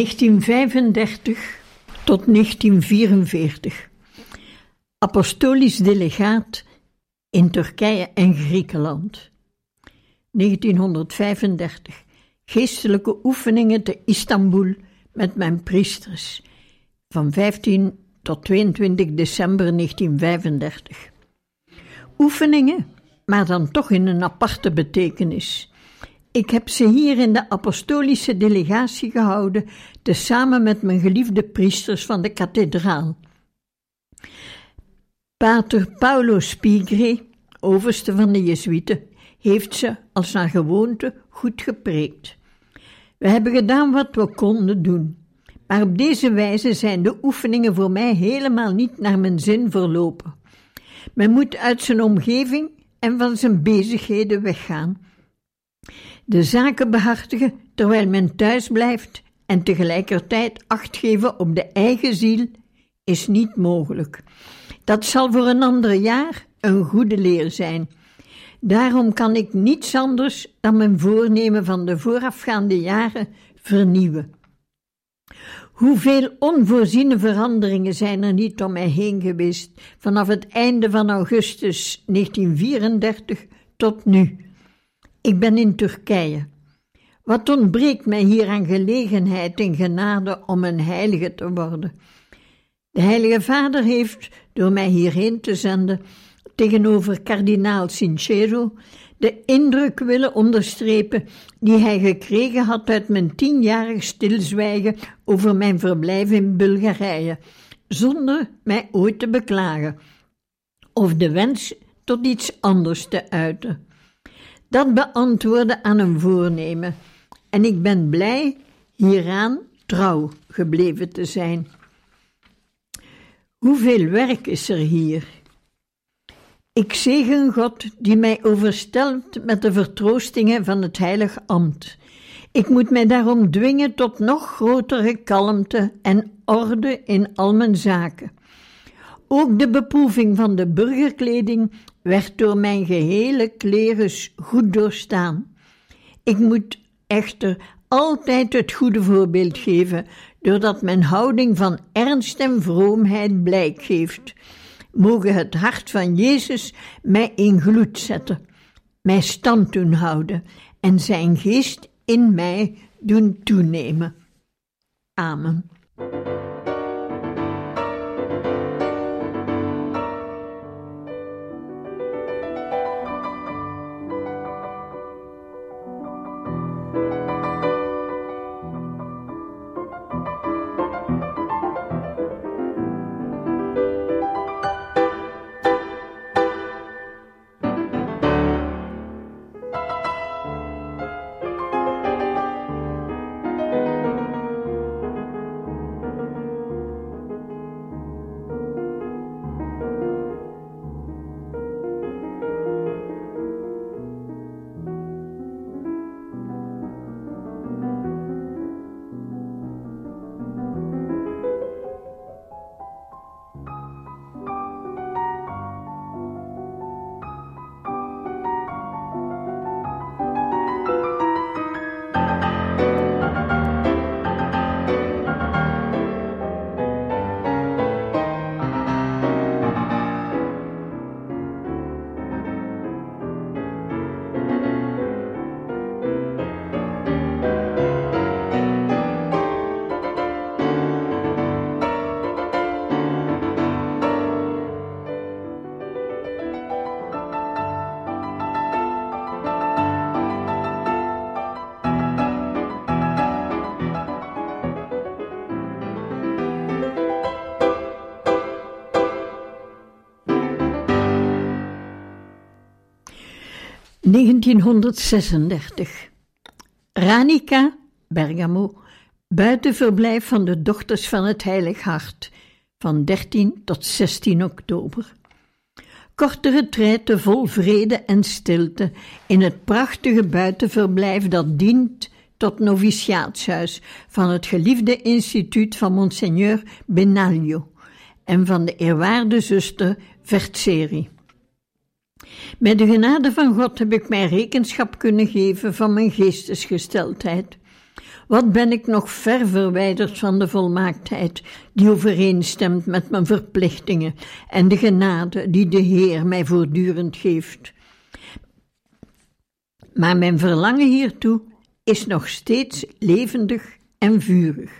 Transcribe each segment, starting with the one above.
...1935 tot 1944. Apostolisch delegaat in Turkije en Griekenland. 1935. Geestelijke oefeningen te Istanbul met mijn priesters. Van 15 tot 22 december 1935. Oefeningen, maar dan toch in een aparte betekenis. Ik heb ze hier in de apostolische delegatie gehouden, tezamen met mijn geliefde priesters van de kathedraal. Pater Paulo Spigre, overste van de Jezuïeten, heeft ze als naar gewoonte goed gepreekt. We hebben gedaan wat we konden doen, maar op deze wijze zijn de oefeningen voor mij helemaal niet naar mijn zin verlopen. Men moet uit zijn omgeving en van zijn bezigheden weggaan. De zaken behartigen terwijl men thuis blijft en tegelijkertijd acht geven op de eigen ziel is niet mogelijk. Dat zal voor een ander jaar een goede leer zijn. Daarom kan ik niets anders dan mijn voornemen van de voorafgaande jaren vernieuwen. Hoeveel onvoorziene veranderingen zijn er niet om mij heen geweest vanaf het einde van augustus 1934 tot nu. Ik ben in Turkije. Wat ontbreekt mij hier aan gelegenheid en genade om een heilige te worden? De Heilige Vader heeft, door mij hierheen te zenden, tegenover kardinaal Sincero de indruk willen onderstrepen die hij gekregen had uit mijn tienjarig stilzwijgen over mijn verblijf in Bulgarije, zonder mij ooit te beklagen, of de wens tot iets anders te uiten. Dat beantwoordde aan een voornemen, en ik ben blij hieraan trouw gebleven te zijn. Hoeveel werk is er hier? Ik zegen God die mij overstelt met de vertroostingen van het heilig ambt. Ik moet mij daarom dwingen tot nog grotere kalmte en orde in al mijn zaken. Ook de beproeving van de burgerkleding werd door mijn gehele klerus goed doorstaan. Ik moet echter altijd het goede voorbeeld geven, doordat mijn houding van ernst en vroomheid blijk geeft. Mogen het hart van Jezus mij in gloed zetten, mij stand doen houden en zijn geest in mij doen toenemen. Amen. 1936. Ranica, Bergamo, buitenverblijf van de Dochters van het Heilig Hart, van 13 tot 16 oktober. Korte retraite vol vrede en stilte in het prachtige buitenverblijf dat dient tot noviciaatshuis van het geliefde instituut van Monseigneur Benaglio en van de eerwaarde zuster Vertseri. Met de genade van God heb ik mij rekenschap kunnen geven van mijn geestesgesteldheid. Wat ben ik nog ver verwijderd van de volmaaktheid die overeenstemt met mijn verplichtingen en de genade die de Heer mij voortdurend geeft. Maar mijn verlangen hiertoe is nog steeds levendig en vurig.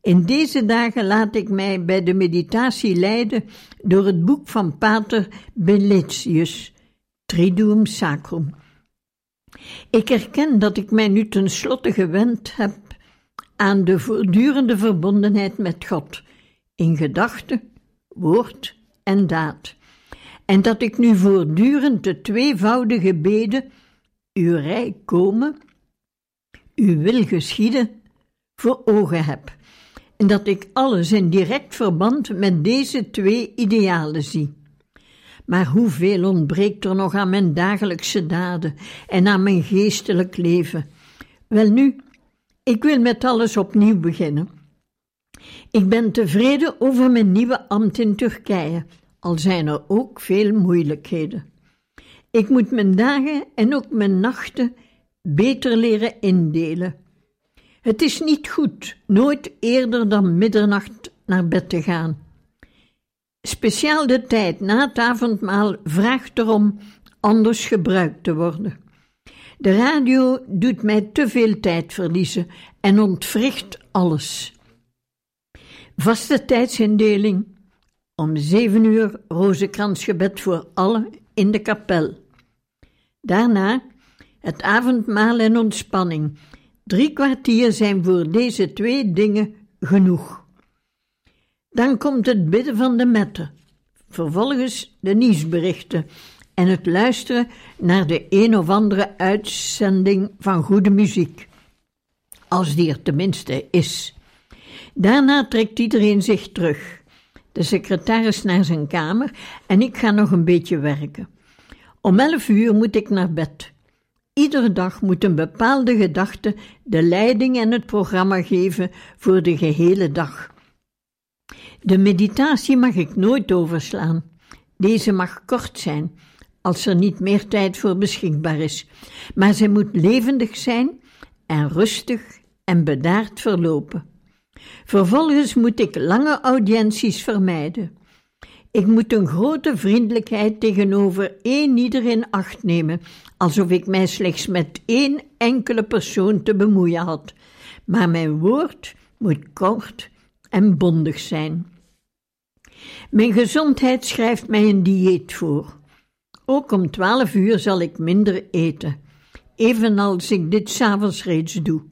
In deze dagen laat ik mij bij de meditatie leiden door het boek van Pater Beletius, Triduum Sacrum. Ik erken dat ik mij nu tenslotte gewend heb aan de voortdurende verbondenheid met God, in gedachte, woord en daad, en dat ik nu voortdurend de tweevoudige beden, uw rijk komen, uw wil geschieden, voor ogen heb dat ik alles in direct verband met deze twee idealen zie. Maar hoeveel ontbreekt er nog aan mijn dagelijkse daden en aan mijn geestelijk leven? Welnu, ik wil met alles opnieuw beginnen. Ik ben tevreden over mijn nieuwe ambt in Turkije, al zijn er ook veel moeilijkheden. Ik moet mijn dagen en ook mijn nachten beter leren indelen het is niet goed nooit eerder dan middernacht naar bed te gaan. Speciaal de tijd na het avondmaal vraagt erom anders gebruikt te worden. De radio doet mij te veel tijd verliezen en ontwricht alles. Vaste tijdsindeling. Om zeven uur rozenkransgebed voor allen in de kapel. Daarna het avondmaal en ontspanning Drie kwartier zijn voor deze twee dingen genoeg. Dan komt het bidden van de metten, vervolgens de nieuwsberichten en het luisteren naar de een of andere uitzending van goede muziek. Als die er tenminste is. Daarna trekt iedereen zich terug. De secretaris naar zijn kamer en ik ga nog een beetje werken. Om elf uur moet ik naar bed. Iedere dag moet een bepaalde gedachte de leiding en het programma geven voor de gehele dag. De meditatie mag ik nooit overslaan. Deze mag kort zijn, als er niet meer tijd voor beschikbaar is, maar zij moet levendig zijn en rustig en bedaard verlopen. Vervolgens moet ik lange audiënties vermijden. Ik moet een grote vriendelijkheid tegenover één ieder in acht nemen, alsof ik mij slechts met één enkele persoon te bemoeien had. Maar mijn woord moet kort en bondig zijn. Mijn gezondheid schrijft mij een dieet voor. Ook om twaalf uur zal ik minder eten, evenals ik dit s'avonds reeds doe.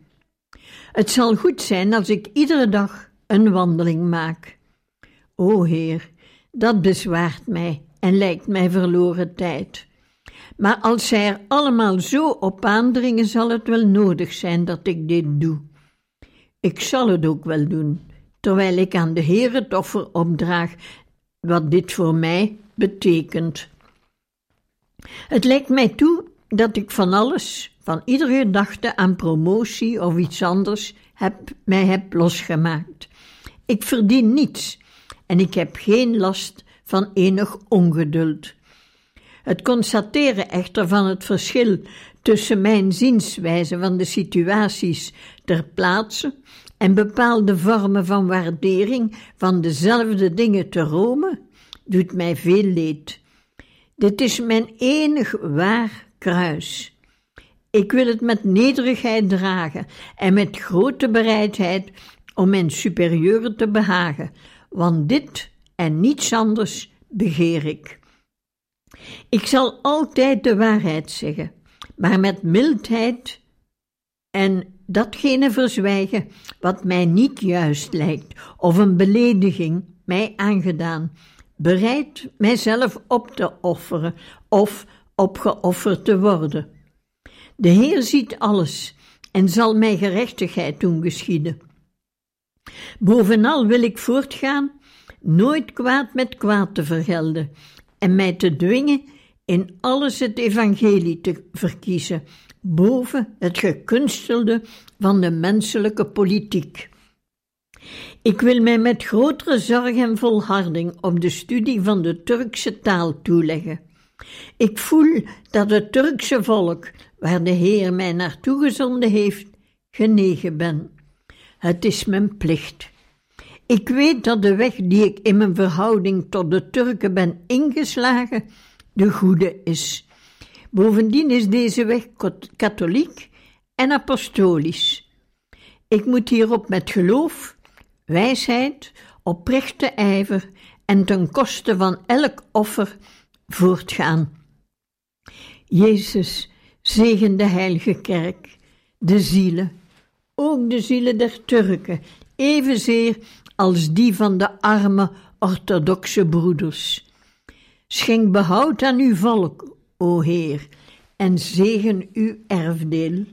Het zal goed zijn als ik iedere dag een wandeling maak. O Heer, dat bezwaart mij en lijkt mij verloren tijd. Maar als zij er allemaal zo op aandringen, zal het wel nodig zijn dat ik dit doe. Ik zal het ook wel doen, terwijl ik aan de Heer het offer opdraag, wat dit voor mij betekent. Het lijkt mij toe dat ik van alles, van iedere gedachte aan promotie of iets anders, heb, mij heb losgemaakt. Ik verdien niets en ik heb geen last van enig ongeduld. Het constateren echter van het verschil tussen mijn zienswijze van de situaties ter plaatse en bepaalde vormen van waardering van dezelfde dingen te Rome, doet mij veel leed. Dit is mijn enig waar kruis. Ik wil het met nederigheid dragen en met grote bereidheid om mijn superieuren te behagen, want dit en niets anders begeer ik. Ik zal altijd de waarheid zeggen, maar met mildheid en datgene verzwijgen wat mij niet juist lijkt of een belediging mij aangedaan, bereid mijzelf op te offeren of opgeofferd te worden. De Heer ziet alles en zal mij gerechtigheid doen geschieden. Bovenal wil ik voortgaan, nooit kwaad met kwaad te vergelden en mij te dwingen in alles het evangelie te verkiezen, boven het gekunstelde van de menselijke politiek. Ik wil mij met grotere zorg en volharding op de studie van de Turkse taal toeleggen. Ik voel dat het Turkse volk, waar de Heer mij naartoe gezonden heeft, genegen ben. Het is mijn plicht. Ik weet dat de weg die ik in mijn verhouding tot de Turken ben ingeslagen, de goede is. Bovendien is deze weg katholiek en apostolisch. Ik moet hierop met geloof, wijsheid, oprechte ijver en ten koste van elk offer voortgaan. Jezus zegen de heilige kerk, de zielen, ook de zielen der Turken, evenzeer als die van de arme orthodoxe broeders. Schenk behoud aan uw volk, o Heer, en zegen uw erfdeel.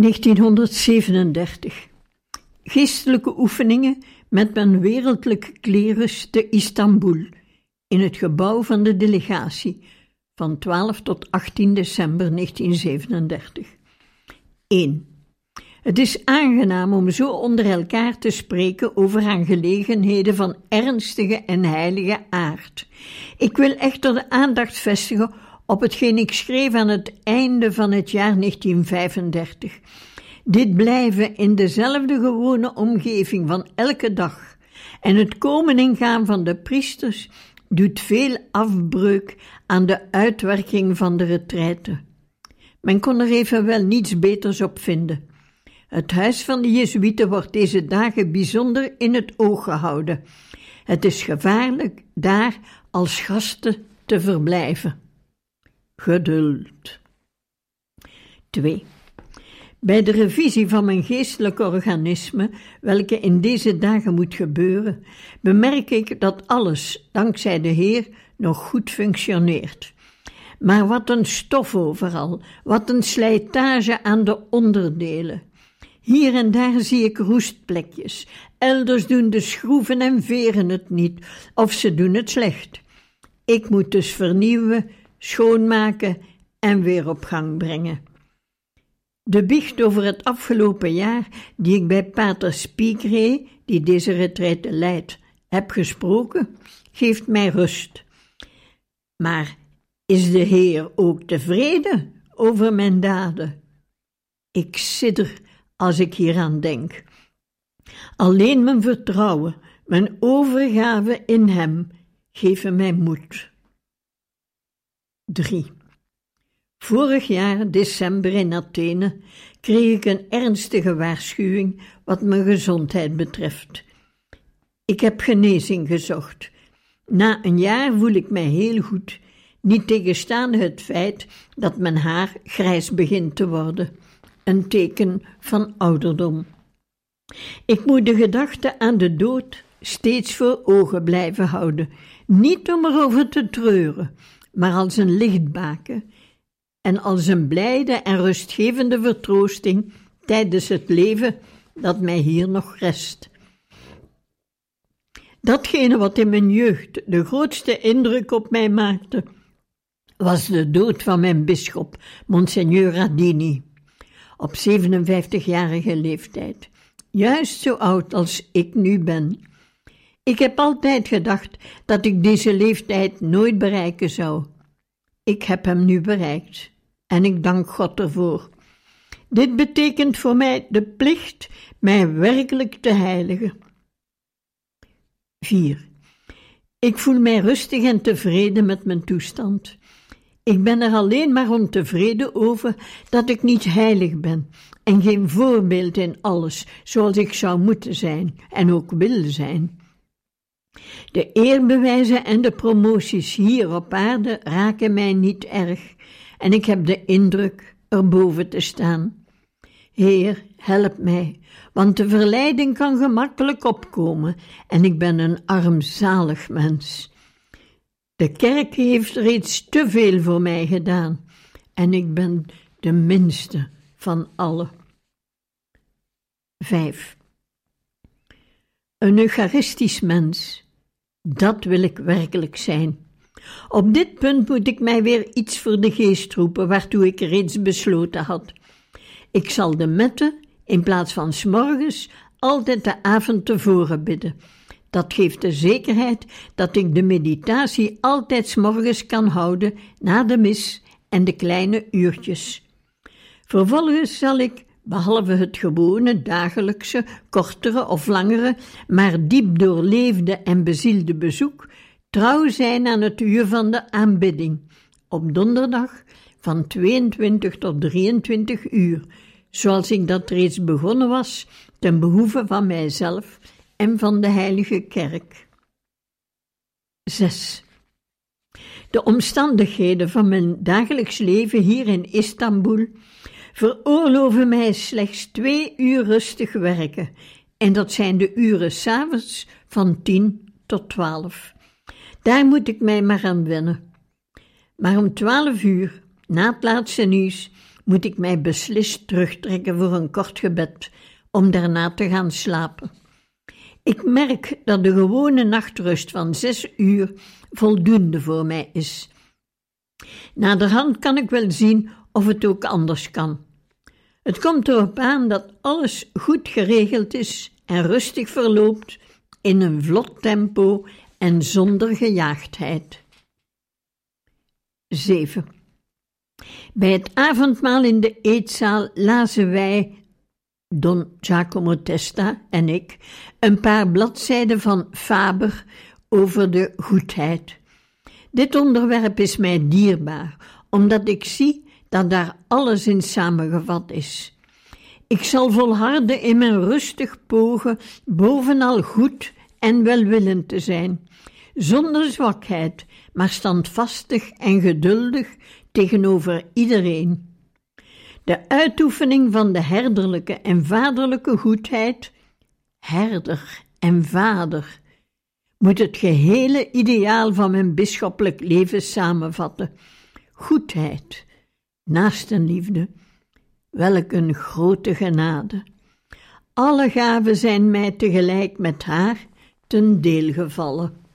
1937. Geestelijke oefeningen met mijn wereldlijke klerus te Istanbul, in het gebouw van de delegatie, van 12 tot 18 december 1937. 1. Het is aangenaam om zo onder elkaar te spreken over aangelegenheden van ernstige en heilige aard. Ik wil echter de aandacht vestigen op hetgeen ik schreef aan het einde van het jaar 1935. Dit blijven in dezelfde gewone omgeving van elke dag en het komen en gaan van de priesters doet veel afbreuk aan de uitwerking van de retraite. Men kon er evenwel niets beters op vinden. Het huis van de Jezuïeten wordt deze dagen bijzonder in het oog gehouden. Het is gevaarlijk daar als gasten te verblijven. Geduld. 2. Bij de revisie van mijn geestelijk organisme, welke in deze dagen moet gebeuren, bemerk ik dat alles, dankzij de Heer, nog goed functioneert. Maar wat een stof overal, wat een slijtage aan de onderdelen. Hier en daar zie ik roestplekjes, elders doen de schroeven en veren het niet, of ze doen het slecht. Ik moet dus vernieuwen, schoonmaken en weer op gang brengen. De biecht over het afgelopen jaar, die ik bij Pater Spiegre, die deze retraite leidt, heb gesproken, geeft mij rust. Maar is de Heer ook tevreden over mijn daden? Ik sidder als ik hieraan denk. Alleen mijn vertrouwen, mijn overgave in Hem geven mij moed. 3. Vorig jaar, december in Athene, kreeg ik een ernstige waarschuwing wat mijn gezondheid betreft. Ik heb genezing gezocht. Na een jaar voel ik mij heel goed, niet tegenstaande het feit dat mijn haar grijs begint te worden, een teken van ouderdom. Ik moet de gedachte aan de dood steeds voor ogen blijven houden, niet om erover te treuren, maar als een lichtbaken en als een blijde en rustgevende vertroosting tijdens het leven dat mij hier nog rest. Datgene wat in mijn jeugd de grootste indruk op mij maakte, was de dood van mijn bisschop, Monseigneur Radini, op 57-jarige leeftijd, juist zo oud als ik nu ben. Ik heb altijd gedacht dat ik deze leeftijd nooit bereiken zou. Ik heb hem nu bereikt en ik dank God ervoor. Dit betekent voor mij de plicht mij werkelijk te heiligen. 4. Ik voel mij rustig en tevreden met mijn toestand. Ik ben er alleen maar ontevreden over dat ik niet heilig ben en geen voorbeeld in alles zoals ik zou moeten zijn en ook wil zijn. De eerbewijzen en de promoties hier op aarde raken mij niet erg en ik heb de indruk erboven te staan. Heer, help mij, want de verleiding kan gemakkelijk opkomen en ik ben een armzalig mens. De kerk heeft reeds te veel voor mij gedaan en ik ben de minste van allen. 5. Een eucharistisch mens, dat wil ik werkelijk zijn. Op dit punt moet ik mij weer iets voor de geest roepen, waartoe ik reeds besloten had. Ik zal de mette, in plaats van s'morgens, altijd de avond tevoren bidden. Dat geeft de zekerheid dat ik de meditatie altijd s'morgens kan houden na de mis en de kleine uurtjes. Vervolgens zal ik, behalve het gewone, dagelijkse, kortere of langere, maar diep doorleefde en bezielde bezoek, trouw zijn aan het uur van de aanbidding, op donderdag van 22 tot 23 uur, zoals ik dat reeds begonnen was, ten behoeve van mijzelf en van de Heilige Kerk. 6. De omstandigheden van mijn dagelijks leven hier in Istanbul veroorloven mij slechts twee uur rustig werken, en dat zijn de uren s'avonds van tien tot twaalf. Daar moet ik mij maar aan wennen. Maar om twaalf uur, na het laatste nieuws, moet ik mij beslist terugtrekken voor een kort gebed, om daarna te gaan slapen. Ik merk dat de gewone nachtrust van zes uur voldoende voor mij is. Naderhand kan ik wel zien of het ook anders kan. Het komt erop aan dat alles goed geregeld is en rustig verloopt in een vlot tempo en zonder gejaagdheid. 7. Bij het avondmaal in de eetzaal lazen wij, Don Giacomo Testa en ik, een paar bladzijden van Faber over de goedheid. Dit onderwerp is mij dierbaar, omdat ik zie dat daar alles in samengevat is. Ik zal volharden in mijn rustig pogen bovenal goed en welwillend te zijn, zonder zwakheid, maar standvastig en geduldig tegenover iedereen. De uitoefening van de herderlijke en vaderlijke goedheid, herder en vader, moet het gehele ideaal van mijn bisschoppelijk leven samenvatten. Goedheid, naastenliefde, welk een grote genade. Alle gaven zijn mij tegelijk met haar ten deel gevallen.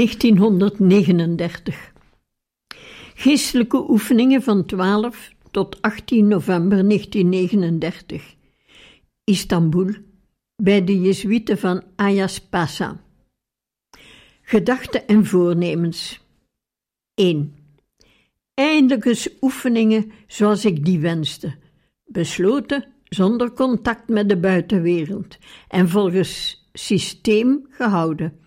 1939. Geestelijke oefeningen van 12 tot 18 november 1939. Istanbul, bij de Jezuïeten van Ayaspasa. Gedachten en voornemens. 1. Eindelijk eens oefeningen zoals ik die wenste, besloten zonder contact met de buitenwereld en volgens systeem gehouden.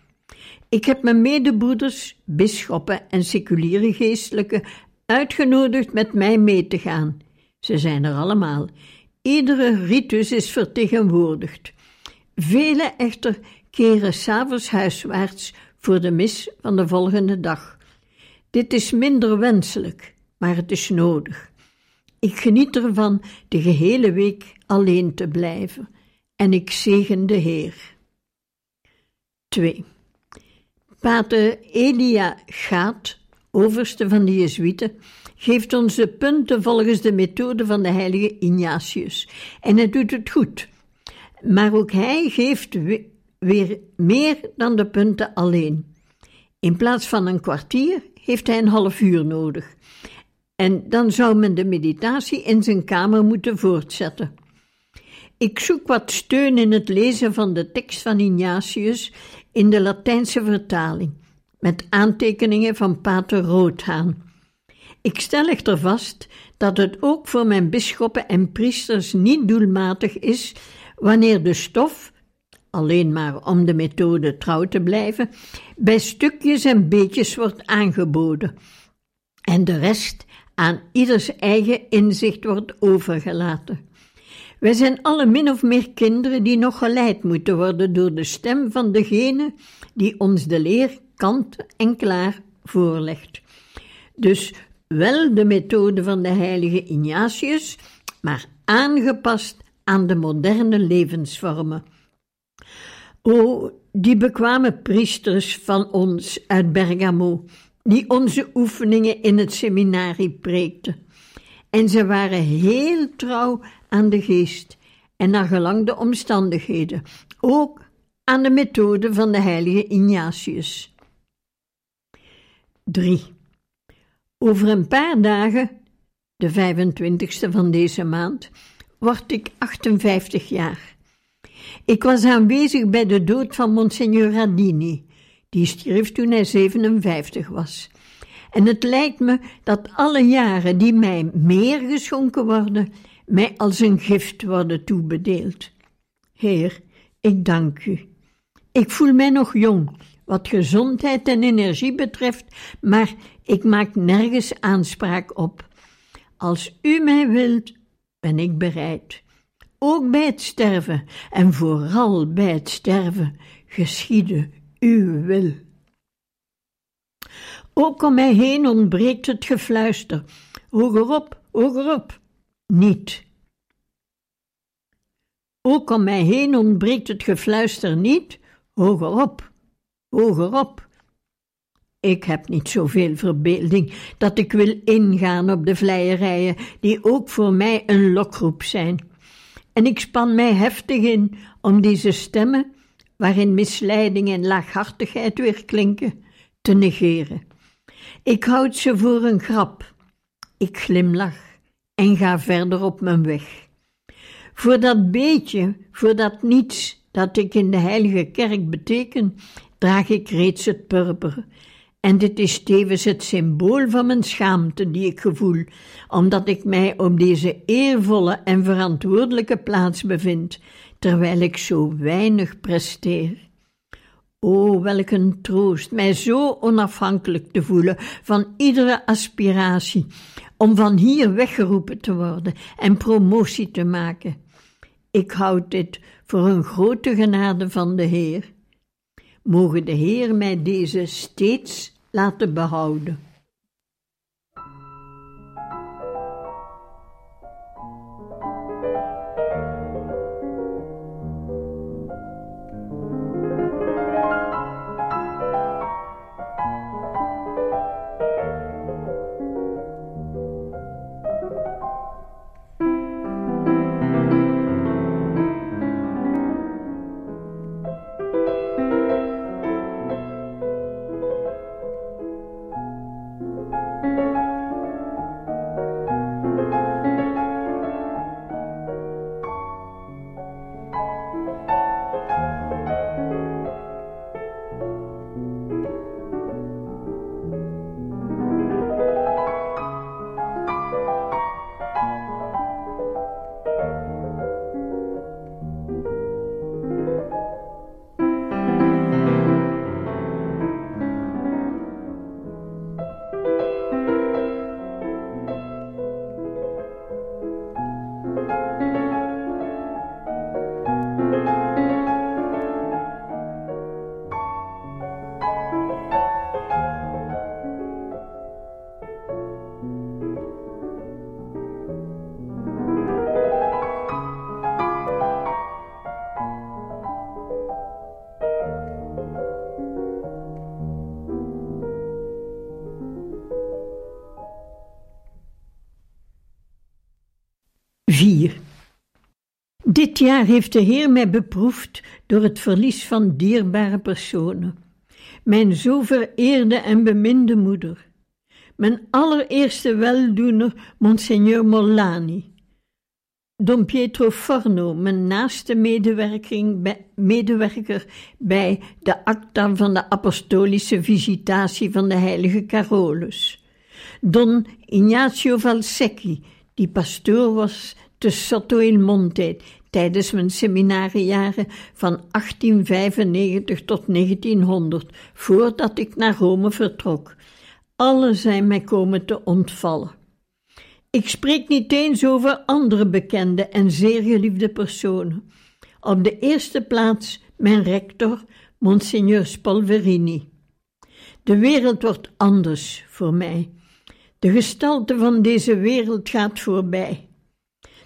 Ik heb mijn medebroeders, bisschoppen en seculiere geestelijken uitgenodigd met mij mee te gaan. Ze zijn er allemaal. Iedere ritus is vertegenwoordigd. Velen echter keren s'avonds huiswaarts voor de mis van de volgende dag. Dit is minder wenselijk, maar het is nodig. Ik geniet ervan de gehele week alleen te blijven en ik zegen de Heer. 2. Pater Elia Gaat, overste van de Jezuïeten, geeft ons de punten volgens de methode van de heilige Ignatius. En hij doet het goed. Maar ook hij geeft weer meer dan de punten alleen. In plaats van een kwartier heeft hij een half uur nodig. En dan zou men de meditatie in zijn kamer moeten voortzetten. Ik zoek wat steun in het lezen van de tekst van Ignatius in de Latijnse vertaling. met aantekeningen van Pater Roodhaan. Ik stel echter vast dat het ook voor mijn bisschoppen en priesters niet doelmatig is wanneer de stof, alleen maar om de methode trouw te blijven, bij stukjes en beetjes wordt aangeboden en de rest aan ieders eigen inzicht wordt overgelaten. Wij zijn alle min of meer kinderen die nog geleid moeten worden door de stem van degene die ons de leer kant en klaar voorlegt. Dus wel de methode van de heilige Ignatius, maar aangepast aan de moderne levensvormen. O, die bekwame priesters van ons uit Bergamo, die onze oefeningen in het seminarie preekten. En ze waren heel trouw aan de geest en naar gelang de omstandigheden, ook aan de methode van de heilige Ignatius. 3. Over een paar dagen, de 25ste van deze maand, word ik 58 jaar. Ik was aanwezig bij de dood van Monsignor Radini, die stierf toen hij 57 was. En het lijkt me dat alle jaren die mij meer geschonken worden, mij als een gift worden toebedeeld. Heer, ik dank u. Ik voel mij nog jong, wat gezondheid en energie betreft, maar ik maak nergens aanspraak op. Als u mij wilt, ben ik bereid. Ook bij het sterven, en vooral bij het sterven, geschiede uw wil. Ook om mij heen ontbreekt het gefluister. Hogerop, hogerop. Niet. Ook om mij heen ontbreekt het gefluister niet. Hogerop, hogerop. Ik heb niet zoveel verbeelding dat ik wil ingaan op de vleierijen, die ook voor mij een lokroep zijn. En ik span mij heftig in om deze stemmen, waarin misleiding en laaghartigheid weer klinken, te negeren. Ik houd ze voor een grap. Ik glimlach en ga verder op mijn weg. Voor dat beetje, voor dat niets dat ik in de heilige kerk beteken, draag ik reeds het purper. En dit is tevens het symbool van mijn schaamte die ik gevoel, omdat ik mij op deze eervolle en verantwoordelijke plaats bevind, terwijl ik zo weinig presteer. O, welk een troost mij zo onafhankelijk te voelen van iedere aspiratie, om van hier weggeroepen te worden en promotie te maken. Ik houd dit voor een grote genade van de Heer. Mogen de Heer mij deze steeds laten behouden. Dit jaar heeft de Heer mij beproefd door het verlies van dierbare personen. Mijn zo vereerde en beminde moeder. Mijn allereerste weldoener, Monseigneur Mollani. Don Pietro Forno, mijn naaste medewerker bij de acta van de apostolische visitatie van de heilige Carolus. Don Ignazio Valsecchi, die pastoor was te Sotto il Monte tijdens mijn seminariejaren van 1895 tot 1900, voordat ik naar Rome vertrok. Alle zijn mij komen te ontvallen. Ik spreek niet eens over andere bekende en zeer geliefde personen. Op de eerste plaats mijn rector, Monsignor Spolverini. De wereld wordt anders voor mij. De gestalte van deze wereld gaat voorbij.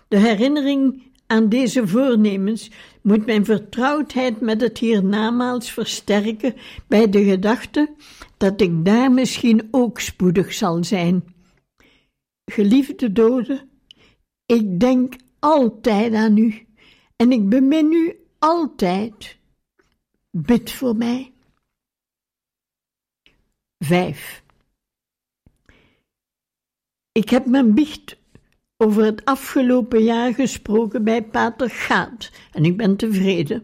De herinnering aan deze voornemens moet mijn vertrouwdheid met het hiernamaals versterken bij de gedachte dat ik daar misschien ook spoedig zal zijn. Geliefde doden, ik denk altijd aan u en ik bemin u altijd. Bid voor mij. 5. Ik heb mijn biecht over het afgelopen jaar gesproken bij Pater Gaat en ik ben tevreden.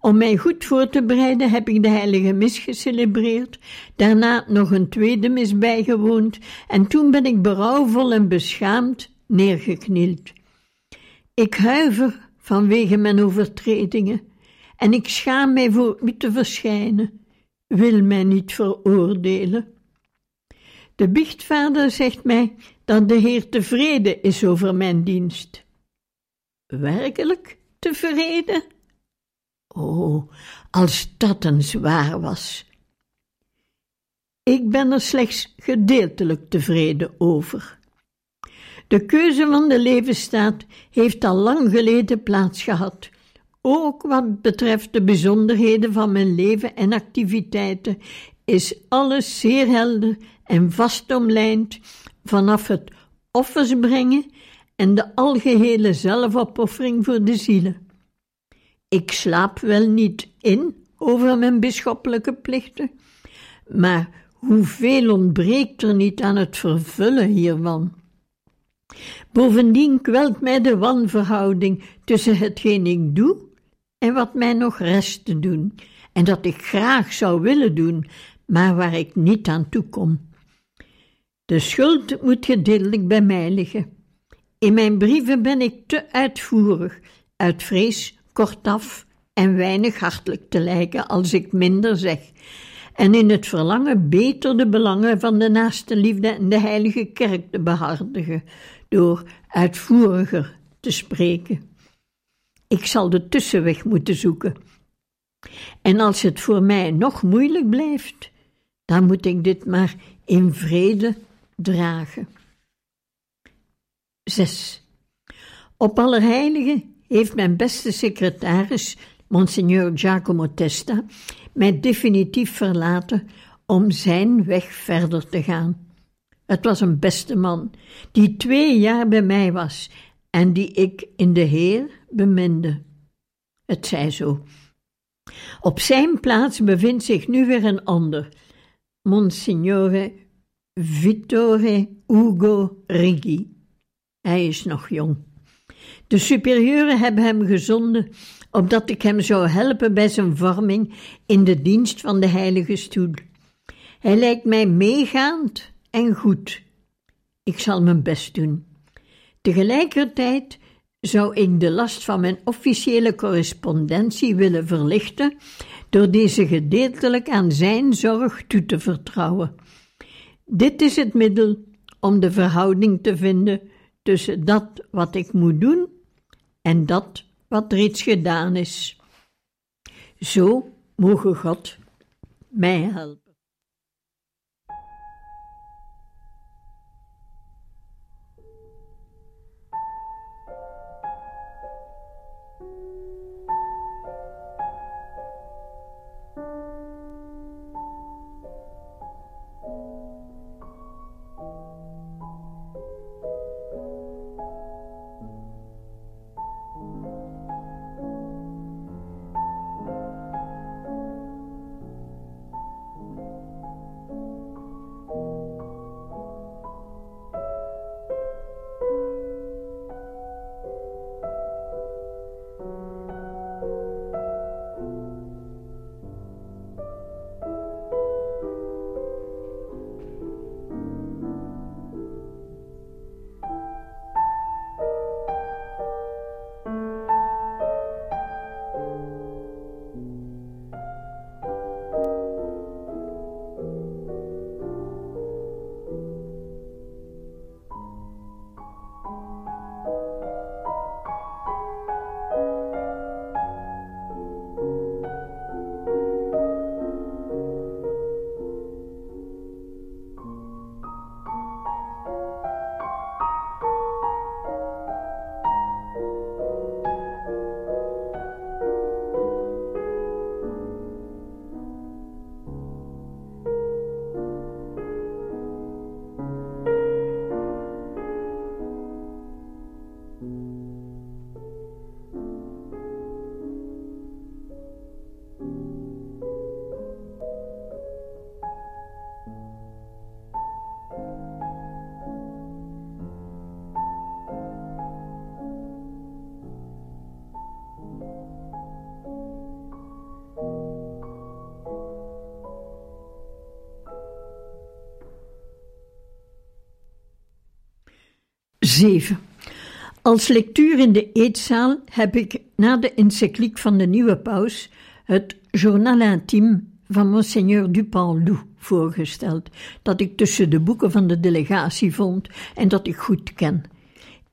Om mij goed voor te bereiden heb ik de heilige mis gecelebreerd, daarna nog een tweede mis bijgewoond en toen ben ik berouwvol en beschaamd neergeknield. Ik huiver vanwege mijn overtredingen en ik schaam mij voor u te verschijnen, wil mij niet veroordelen. De biechtvader zegt mij dat de Heer tevreden is over mijn dienst. Werkelijk tevreden? Oh, als dat eens waar was. Ik ben er slechts gedeeltelijk tevreden over. De keuze van de levensstaat heeft al lang geleden plaats gehad. Ook wat betreft de bijzonderheden van mijn leven en activiteiten is alles zeer helder en vast omlijnd vanaf het offers brengen en de algehele zelfopoffering voor de zielen. Ik slaap wel niet in over mijn bisschoppelijke plichten, maar hoeveel ontbreekt er niet aan het vervullen hiervan? Bovendien kwelt mij de wanverhouding tussen hetgeen ik doe en wat mij nog rest te doen, en dat ik graag zou willen doen, maar waar ik niet aan toe kom. De schuld moet gedeeltelijk bij mij liggen. In mijn brieven ben ik te uitvoerig, uit vrees kortaf en weinig hartelijk te lijken als ik minder zeg, en in het verlangen beter de belangen van de naaste liefde en de heilige kerk te behartigen, door uitvoeriger te spreken. Ik zal de tussenweg moeten zoeken. En als het voor mij nog moeilijk blijft, dan moet ik dit maar in vrede dragen. 6. Op Allerheiligen heeft mijn beste secretaris, Monsignor Giacomo Testa, mij definitief verlaten om zijn weg verder te gaan. Het was een beste man, die twee jaar bij mij was en die ik in de Heer beminde. Het zij zo. Op zijn plaats bevindt zich nu weer een ander, Monsignore Vittore Ugo Righi. Hij is nog jong. De superieuren hebben hem gezonden opdat ik hem zou helpen bij zijn vorming in de dienst van de Heilige Stoel. Hij lijkt mij meegaand en goed. Ik zal mijn best doen. Tegelijkertijd zou ik de last van mijn officiële correspondentie willen verlichten door deze gedeeltelijk aan zijn zorg toe te vertrouwen. Dit is het middel om de verhouding te vinden tussen dat wat ik moet doen en dat wat reeds gedaan is. Zo mogen God mij helpen. 7. Als lectuur in de eetzaal heb ik na de encycliek van de nieuwe paus het Journal intime van Monseigneur Dupont-Loup voorgesteld, dat ik tussen de boeken van de delegatie vond en dat ik goed ken.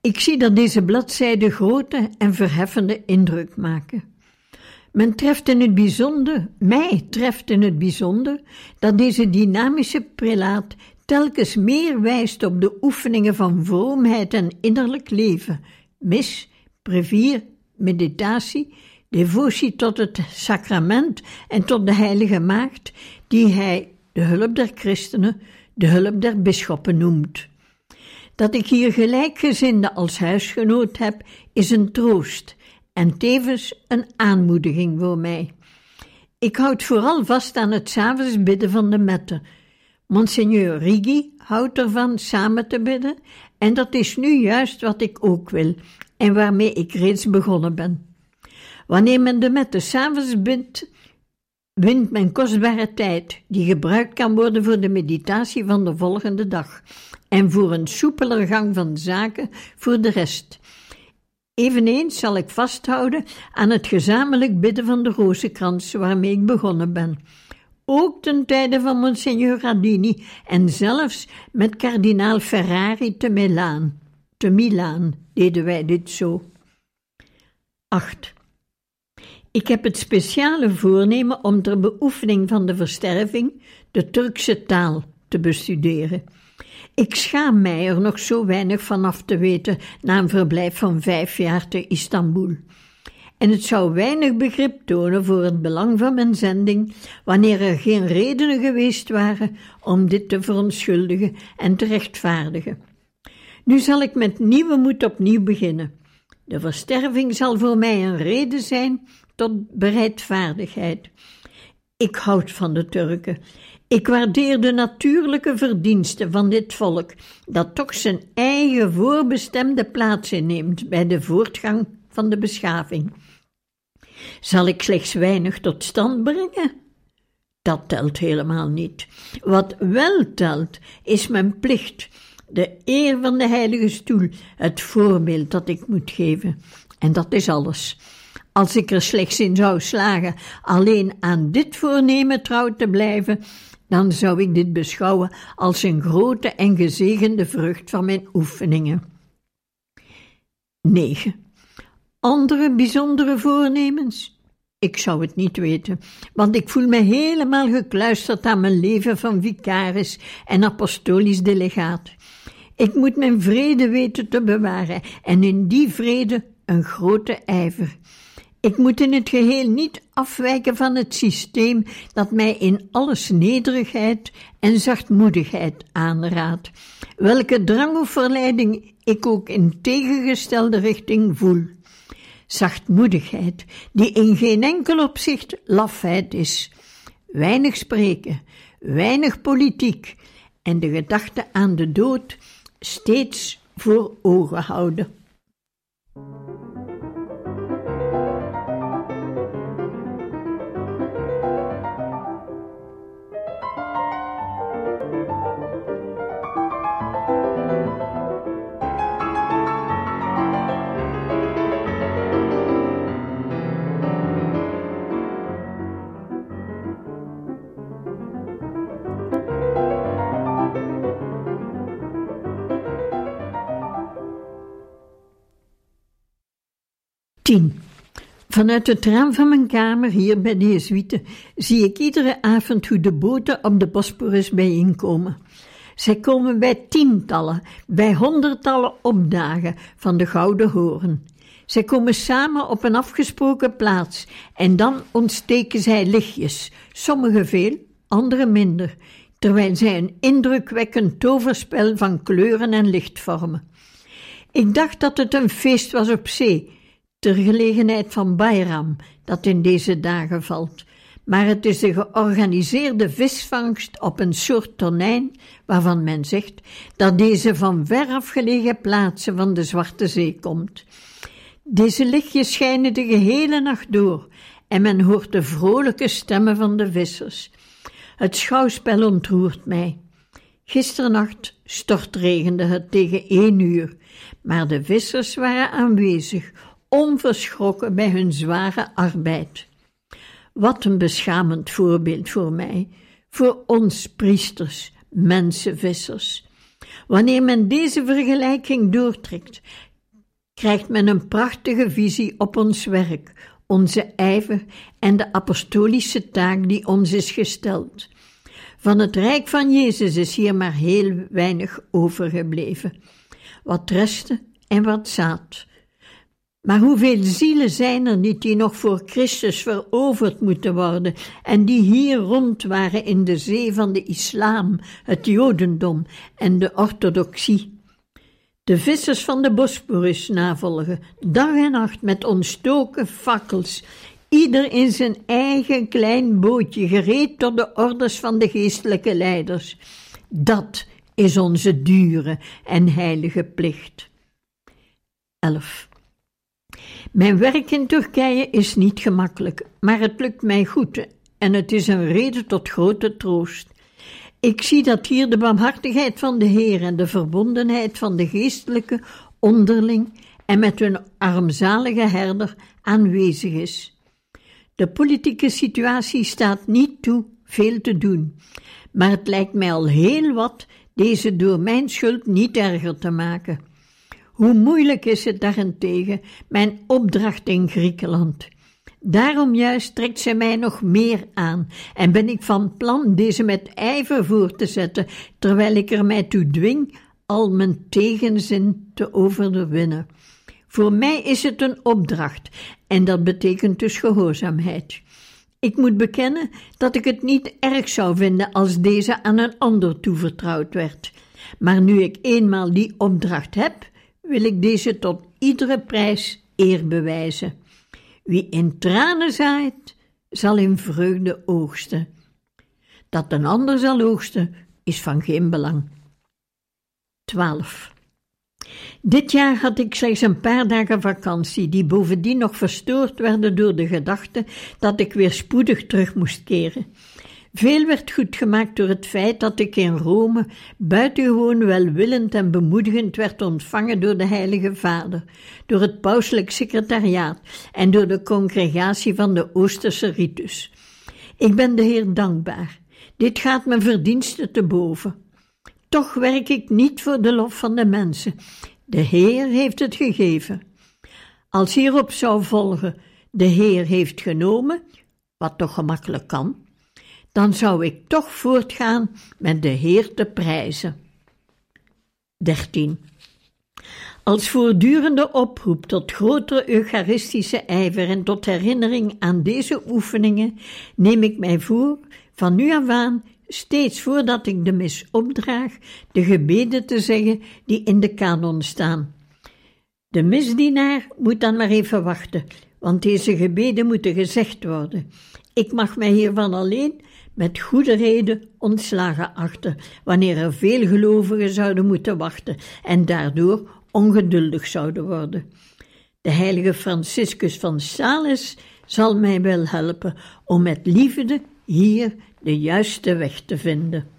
Ik zie dat deze bladzijden grote en verheffende indruk maken. Men treft in het bijzonder, mij treft in het bijzonder, dat deze dynamische prelaat telkens meer wijst op de oefeningen van vroomheid en innerlijk leven, mis, brevier, meditatie, devotie tot het sacrament en tot de heilige maagd, die hij de hulp der christenen, de hulp der bisschoppen noemt. Dat ik hier gelijkgezinde als huisgenoot heb, is een troost en tevens een aanmoediging voor mij. Ik houd vooral vast aan het s'avonds bidden van de metten. Monseigneur Rigi houdt ervan samen te bidden, en dat is nu juist wat ik ook wil, en waarmee ik reeds begonnen ben. Wanneer men de metten s'avonds bidt, wint men kostbare tijd, die gebruikt kan worden voor de meditatie van de volgende dag en voor een soepeler gang van zaken voor de rest. Eveneens zal ik vasthouden aan het gezamenlijk bidden van de rozenkrans waarmee ik begonnen ben. Ook ten tijde van Monsignor Radini en zelfs met kardinaal Ferrari te Milaan. Te Milaan deden wij dit zo. 8. Ik heb het speciale voornemen om ter beoefening van de versterving de Turkse taal te bestuderen. Ik schaam mij er nog zo weinig van af te weten na een verblijf van vijf jaar te Istanbul. En het zou weinig begrip tonen voor het belang van mijn zending wanneer er geen redenen geweest waren om dit te verontschuldigen en te rechtvaardigen. Nu zal ik met nieuwe moed opnieuw beginnen. De versterving zal voor mij een reden zijn tot bereidvaardigheid. Ik houd van de Turken. Ik waardeer de natuurlijke verdiensten van dit volk, dat toch zijn eigen voorbestemde plaats inneemt bij de voortgang van de beschaving. Zal ik slechts weinig tot stand brengen? Dat telt helemaal niet. Wat wel telt, is mijn plicht, de eer van de heilige stoel, het voorbeeld dat ik moet geven. En dat is alles. Als ik er slechts in zou slagen alleen aan dit voornemen trouw te blijven, dan zou ik dit beschouwen als een grote en gezegende vrucht van mijn oefeningen. 9. Andere bijzondere voornemens? Ik zou het niet weten, want ik voel me helemaal gekluisterd aan mijn leven van vicaris en apostolisch delegaat. Ik moet mijn vrede weten te bewaren en in die vrede een grote ijver. Ik moet in het geheel niet afwijken van het systeem dat mij in alles nederigheid en zachtmoedigheid aanraadt, welke drang of verleiding ik ook in tegengestelde richting voel. Zachtmoedigheid, die in geen enkel opzicht lafheid is, weinig spreken, weinig politiek en de gedachte aan de dood steeds voor ogen houden. 10. Vanuit het raam van mijn kamer hier bij de Jesuiten zie ik iedere avond hoe de boten op de Bosporus bijeenkomen. Zij komen bij tientallen, bij honderdtallen opdagen van de Gouden Horen. Zij komen samen op een afgesproken plaats en dan ontsteken zij lichtjes, sommige veel, andere minder, terwijl zij een indrukwekkend toverspel van kleuren en licht vormen. Ik dacht dat het een feest was op zee, ter gelegenheid van Bayram, dat in deze dagen valt. Maar het is de georganiseerde visvangst op een soort tonijn, waarvan men zegt dat deze van ver afgelegen plaatsen van de Zwarte Zee komt. Deze lichtjes schijnen de gehele nacht door en men hoort de vrolijke stemmen van de vissers. Het schouwspel ontroert mij. Gisternacht stortregende het tegen één uur, maar de vissers waren aanwezig, onverschrokken bij hun zware arbeid. Wat een beschamend voorbeeld voor mij, voor ons priesters, mensenvissers. Wanneer men deze vergelijking doortrekt, krijgt men een prachtige visie op ons werk, onze ijver en de apostolische taak die ons is gesteld. Van het rijk van Jezus is hier maar heel weinig overgebleven. Wat restte en wat zaad. Maar hoeveel zielen zijn er niet die nog voor Christus veroverd moeten worden en die hier rond waren in de zee van de islam, het jodendom en de orthodoxie? De vissers van de Bosporus navolgen, dag en nacht met ontstoken fakkels, ieder in zijn eigen klein bootje, gereed tot de orders van de geestelijke leiders. Dat is onze dure en heilige plicht. 11. Mijn werk in Turkije is niet gemakkelijk, maar het lukt mij goed en het is een reden tot grote troost. Ik zie dat hier de barmhartigheid van de Heer en de verbondenheid van de geestelijke onderling en met hun armzalige herder aanwezig is. De politieke situatie staat niet toe veel te doen, maar het lijkt mij al heel wat deze door mijn schuld niet erger te maken. Hoe moeilijk is het daarentegen, mijn opdracht in Griekenland. Daarom juist trekt zij mij nog meer aan en ben ik van plan deze met ijver voor te zetten, terwijl ik er mij toe dwing al mijn tegenzin te overwinnen. Voor mij is het een opdracht en dat betekent dus gehoorzaamheid. Ik moet bekennen dat ik het niet erg zou vinden als deze aan een ander toevertrouwd werd. Maar nu ik eenmaal die opdracht heb, wil ik deze tot iedere prijs eer bewijzen. Wie in tranen zaait, zal in vreugde oogsten. Dat een ander zal oogsten, is van geen belang. 12. Dit jaar had ik slechts een paar dagen vakantie, die bovendien nog verstoord werden door de gedachte dat ik weer spoedig terug moest keren. Veel werd goed gemaakt door het feit dat ik in Rome buitengewoon welwillend en bemoedigend werd ontvangen door de Heilige Vader, door het pauselijk secretariaat en door de congregatie van de Oosterse ritus. Ik ben de Heer dankbaar. Dit gaat mijn verdiensten te boven. Toch werk ik niet voor de lof van de mensen. De Heer heeft het gegeven. Als hierop zou volgen, de Heer heeft genomen, wat toch gemakkelijk kan, dan zou ik toch voortgaan met de Heer te prijzen. 13. Als voortdurende oproep tot grotere eucharistische ijver en tot herinnering aan deze oefeningen neem ik mij voor van nu af aan steeds voordat ik de mis opdraag de gebeden te zeggen die in de kanon staan. De misdienaar moet dan maar even wachten, want deze gebeden moeten gezegd worden. Ik mag mij hiervan alleen met goede reden ontslagen achter, wanneer er veel gelovigen zouden moeten wachten en daardoor ongeduldig zouden worden. De heilige Franciscus van Sales zal mij wel helpen om met liefde hier de juiste weg te vinden.